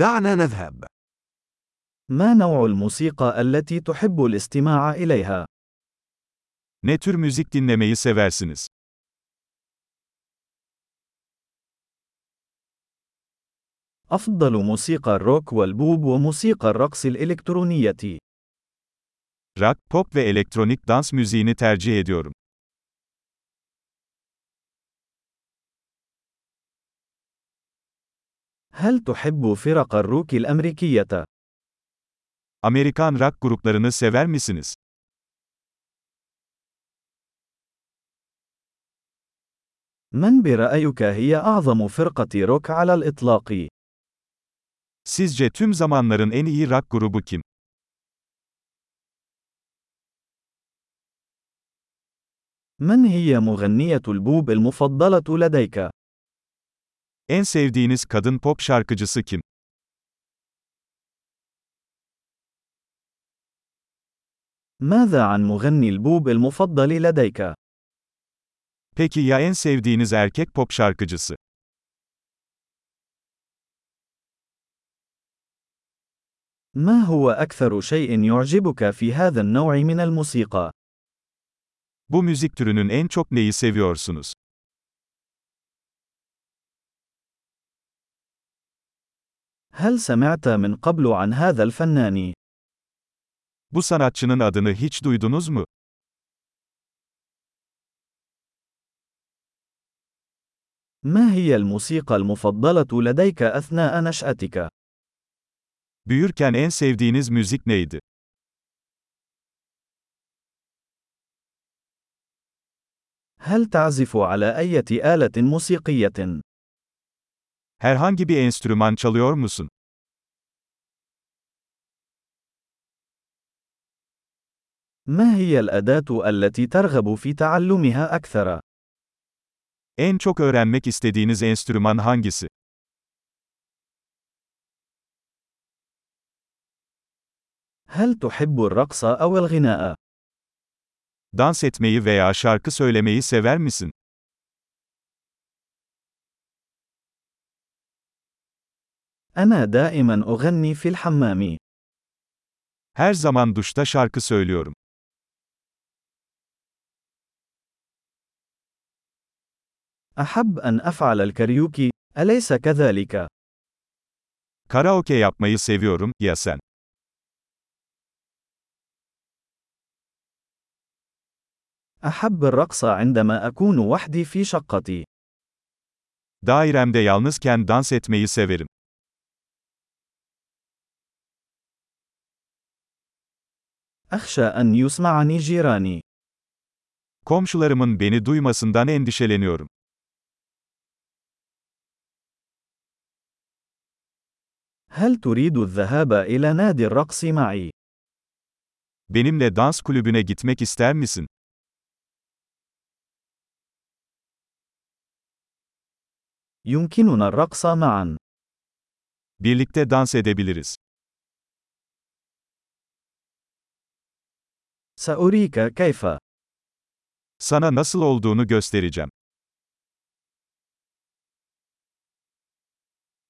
دعنا نذهب. ما نوع الموسيقى التي تحب الاستماع إليها؟ Ne tür müzik dinlemeyi seversiniz? أفضل موسيقى الروك والبوب وموسيقى الرقص الإلكترونية. Rock, pop ve elektronik dans müziğini tercih ediyorum. هل تحب فرق الروك الأمريكية؟ Amerikan rock gruplarını sever misiniz? من برأيك هي أعظم فرقة روك على الإطلاق؟ Sizce tüm zamanların en iyi rock grubu kim? من هي مغنية البوب المفضلة لديك؟ En sevdiğiniz kadın pop şarkıcısı kim? ماذا عن مغني البوب المفضل لديك؟ Peki ya en sevdiğiniz erkek pop şarkıcısı? ما هو أكثر شيء يعجبك في هذا النوع من الموسيقى؟ Bu müzik türünün en çok neyi seviyorsunuz? هل سمعت من قبل عن هذا الفنان؟ Bu sanatçının adını hiç duydunuz mu? ما هي الموسيقى المفضلة لديك أثناء نشأتك؟ Büyürken en sevdiğiniz müzik neydi? هل تعزف على أي آلة موسيقية؟ Herhangi bir enstrüman çalıyor musun? ما هي الأداة التي ترغب في تعلمها أكثر؟ En çok öğrenmek istediğiniz enstrüman hangisi? هل تحب الرقص أو الغناء؟ Dans etmeyi veya şarkı söylemeyi sever misin? أنا دائما أغني في الحمام. Her zaman duşta şarkı söylüyorum. أحب أن أفعل الكاريوكي، أليس كذلك؟ Karaoke yapmayı seviyorum, ya sen? أحب الرقص عندما أكون وحدي في شقتي. Dairemde yalnızken dans etmeyi severim. أخشى أن يسمعني جيراني. Komşularımın beni duymasından endişeleniyorum. هل تريد الذهاب إلى نادي الرقص معي؟ Benimle dans kulübüne gitmek ister misin? يمكننا الرقص معا. Birlikte dans edebiliriz. Saorika kayfa. Sana nasıl olduğunu göstereceğim.